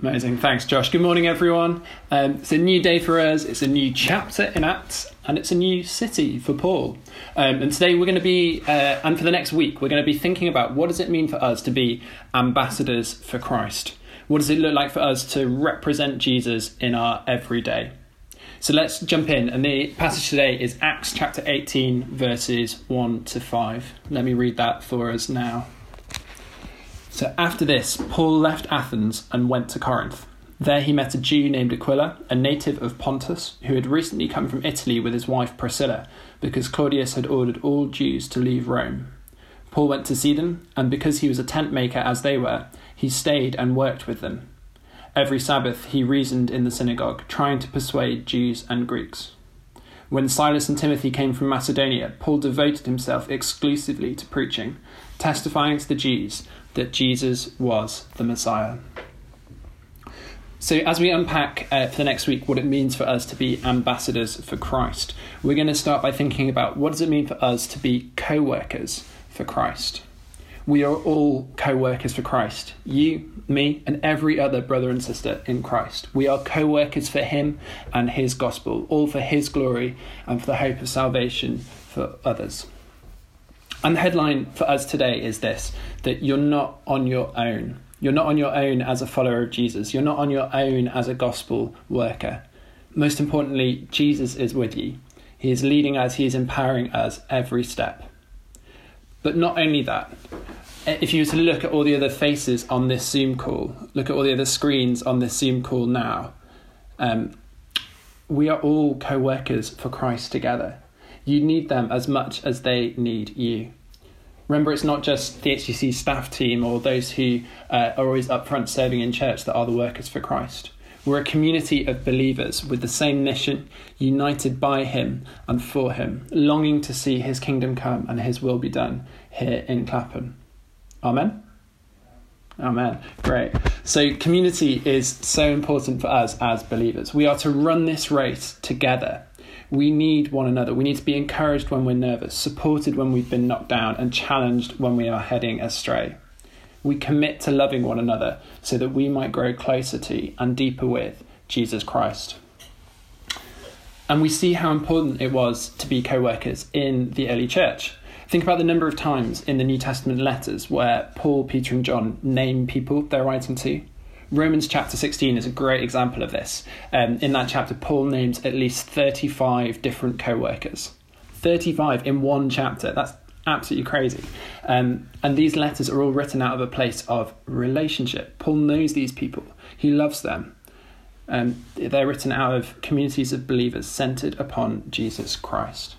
Amazing. Thanks, Josh. Good morning, everyone. Um, it's a new day for us. It's a new chapter in Acts, and it's a new city for Paul. Um, and today we're going to be, uh, and for the next week, we're going to be thinking about what does it mean for us to be ambassadors for Christ? What does it look like for us to represent Jesus in our everyday? So let's jump in. And the passage today is Acts chapter 18, verses 1 to 5. Let me read that for us now. So after this, Paul left Athens and went to Corinth. There he met a Jew named Aquila, a native of Pontus, who had recently come from Italy with his wife Priscilla, because Claudius had ordered all Jews to leave Rome. Paul went to see them, and because he was a tent maker as they were, he stayed and worked with them. Every Sabbath he reasoned in the synagogue, trying to persuade Jews and Greeks. When Silas and Timothy came from Macedonia, Paul devoted himself exclusively to preaching, testifying to the Jews that Jesus was the Messiah. So, as we unpack uh, for the next week what it means for us to be ambassadors for Christ, we're going to start by thinking about what does it mean for us to be co workers for Christ. We are all co workers for Christ. You, me, and every other brother and sister in Christ. We are co workers for Him and His gospel, all for His glory and for the hope of salvation for others. And the headline for us today is this that you're not on your own. You're not on your own as a follower of Jesus. You're not on your own as a gospel worker. Most importantly, Jesus is with you. He is leading us, He is empowering us every step. But not only that, if you were to look at all the other faces on this Zoom call, look at all the other screens on this Zoom call now, um, we are all co workers for Christ together. You need them as much as they need you. Remember, it's not just the HTC staff team or those who uh, are always up front serving in church that are the workers for Christ. We're a community of believers with the same mission, united by Him and for Him, longing to see His kingdom come and His will be done here in Clapham. Amen? Amen. Great. So, community is so important for us as believers. We are to run this race together we need one another. We need to be encouraged when we're nervous, supported when we've been knocked down, and challenged when we are heading astray. We commit to loving one another so that we might grow closer to and deeper with Jesus Christ. And we see how important it was to be co workers in the early church. Think about the number of times in the New Testament letters where Paul, Peter, and John name people they're writing to. Romans chapter 16 is a great example of this. Um, in that chapter, Paul names at least 35 different co workers. 35 in one chapter. That's absolutely crazy. Um, and these letters are all written out of a place of relationship. Paul knows these people, he loves them. Um, they're written out of communities of believers centered upon Jesus Christ.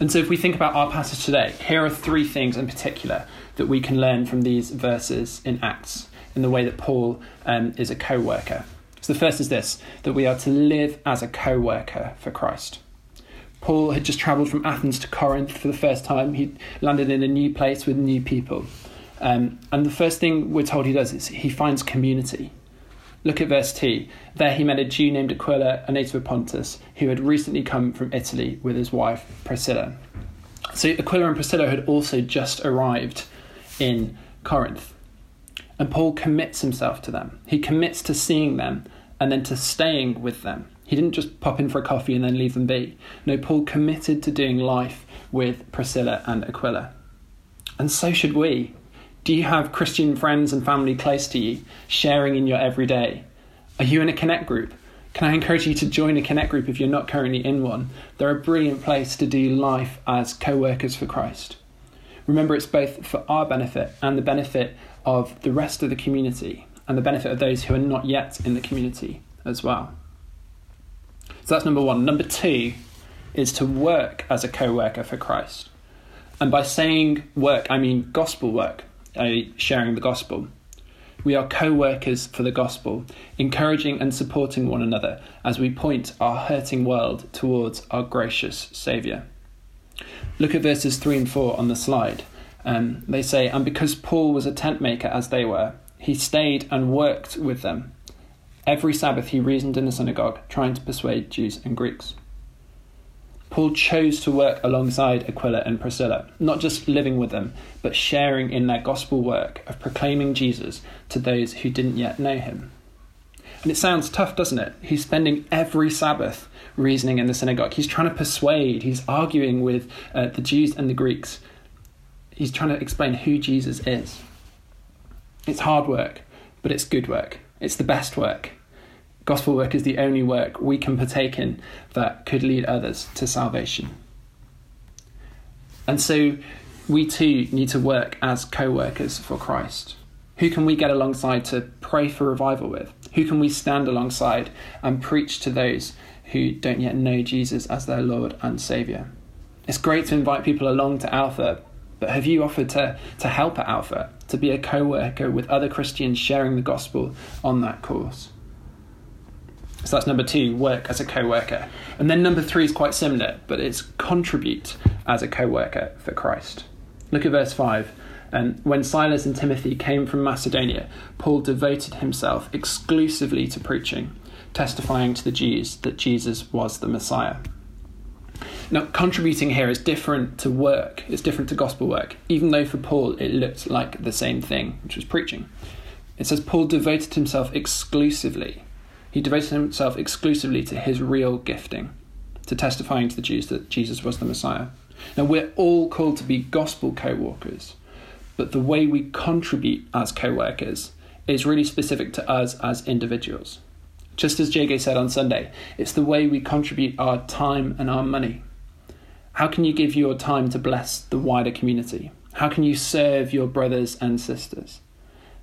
And so, if we think about our passage today, here are three things in particular that we can learn from these verses in Acts in the way that Paul um, is a co worker. So the first is this that we are to live as a co worker for Christ. Paul had just travelled from Athens to Corinth for the first time. He landed in a new place with new people. Um, and the first thing we're told he does is he finds community. Look at verse 2. There he met a Jew named Aquila, a native of Pontus, who had recently come from Italy with his wife Priscilla. So Aquila and Priscilla had also just arrived in Corinth. And Paul commits himself to them. He commits to seeing them and then to staying with them. He didn't just pop in for a coffee and then leave them be. No, Paul committed to doing life with Priscilla and Aquila. And so should we. Do you have Christian friends and family close to you, sharing in your everyday? Are you in a Connect group? Can I encourage you to join a Connect group if you're not currently in one? They're a brilliant place to do life as co workers for Christ. Remember, it's both for our benefit and the benefit of the rest of the community and the benefit of those who are not yet in the community as well. So that's number one. Number two is to work as a co worker for Christ. And by saying work, I mean gospel work, sharing the gospel. We are co workers for the gospel, encouraging and supporting one another as we point our hurting world towards our gracious Saviour. Look at verses 3 and 4 on the slide. Um, they say, And because Paul was a tent maker as they were, he stayed and worked with them. Every Sabbath he reasoned in the synagogue, trying to persuade Jews and Greeks. Paul chose to work alongside Aquila and Priscilla, not just living with them, but sharing in their gospel work of proclaiming Jesus to those who didn't yet know him. And it sounds tough, doesn't it? He's spending every Sabbath reasoning in the synagogue. He's trying to persuade, he's arguing with uh, the Jews and the Greeks. He's trying to explain who Jesus is. It's hard work, but it's good work. It's the best work. Gospel work is the only work we can partake in that could lead others to salvation. And so we too need to work as co workers for Christ. Who can we get alongside to pray for revival with? Who can we stand alongside and preach to those who don't yet know Jesus as their Lord and Saviour? It's great to invite people along to Alpha, but have you offered to, to help at Alpha, to be a co worker with other Christians sharing the gospel on that course? So that's number two, work as a co worker. And then number three is quite similar, but it's contribute as a co worker for Christ. Look at verse 5. And when Silas and Timothy came from Macedonia, Paul devoted himself exclusively to preaching, testifying to the Jews that Jesus was the Messiah. Now, contributing here is different to work, it's different to gospel work, even though for Paul it looked like the same thing, which was preaching. It says Paul devoted himself exclusively he devoted himself exclusively to his real gifting, to testifying to the Jews that Jesus was the Messiah. Now, we're all called to be gospel co workers, but the way we contribute as co workers is really specific to us as individuals. Just as JG said on Sunday, it's the way we contribute our time and our money. How can you give your time to bless the wider community? How can you serve your brothers and sisters?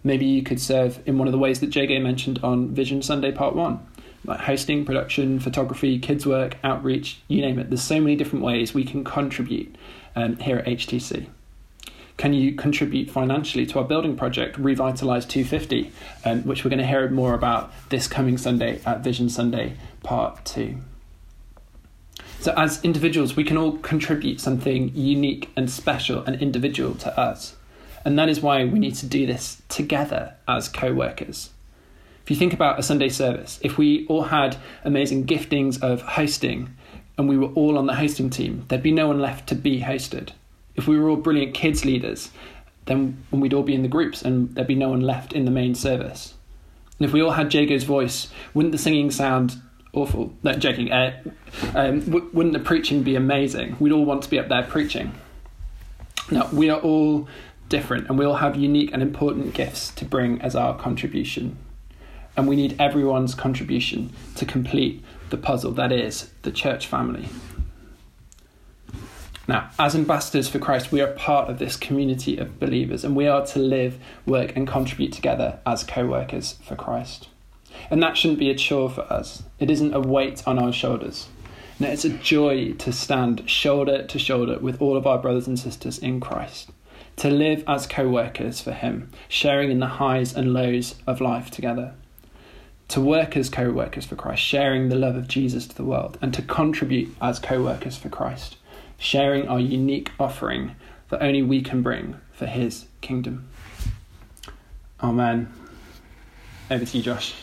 maybe you could serve in one of the ways that JG mentioned on Vision Sunday Part 1 like hosting, production, photography, kids' work, outreach, you name it. There's so many different ways we can contribute um, here at HTC. Can you contribute financially to our building project, Revitalise 250, um, which we're going to hear more about this coming Sunday at Vision Sunday Part 2? So, as individuals, we can all contribute something unique and special and individual to us. And that is why we need to do this together as co workers. If you think about a Sunday service, if we all had amazing giftings of hosting and we were all on the hosting team, there'd be no one left to be hosted. If we were all brilliant kids leaders, then we'd all be in the groups and there'd be no one left in the main service. And if we all had Jago's voice, wouldn't the singing sound awful? No, joking. Uh, um, w- wouldn't the preaching be amazing? We'd all want to be up there preaching. Now, we are all different and we all have unique and important gifts to bring as our contribution. And we need everyone's contribution to complete the puzzle that is the church family. Now, as ambassadors for Christ, we are part of this community of believers and we are to live, work, and contribute together as co workers for Christ. And that shouldn't be a chore for us, it isn't a weight on our shoulders. No, it's a joy to stand shoulder to shoulder with all of our brothers and sisters in Christ to live as co workers for Him, sharing in the highs and lows of life together. To work as co workers for Christ, sharing the love of Jesus to the world, and to contribute as co workers for Christ, sharing our unique offering that only we can bring for His kingdom. Amen. Over to you, Josh.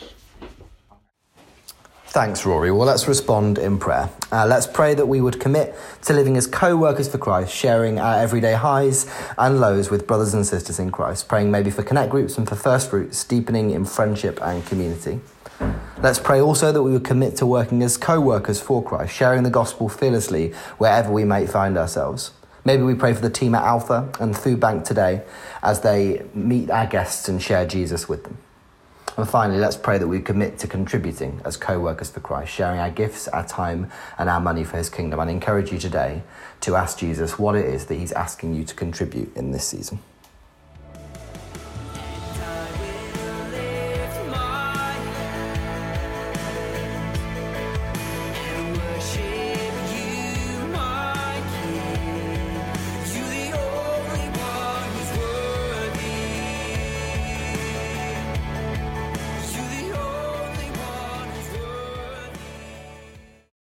Thanks, Rory. Well, let's respond in prayer. Uh, let's pray that we would commit to living as co workers for Christ, sharing our everyday highs and lows with brothers and sisters in Christ, praying maybe for connect groups and for first fruits, deepening in friendship and community. Let's pray also that we would commit to working as co workers for Christ, sharing the gospel fearlessly wherever we may find ourselves. Maybe we pray for the team at Alpha and Food Bank today as they meet our guests and share Jesus with them. And finally, let's pray that we commit to contributing as co workers for Christ, sharing our gifts, our time, and our money for his kingdom. And encourage you today to ask Jesus what it is that he's asking you to contribute in this season.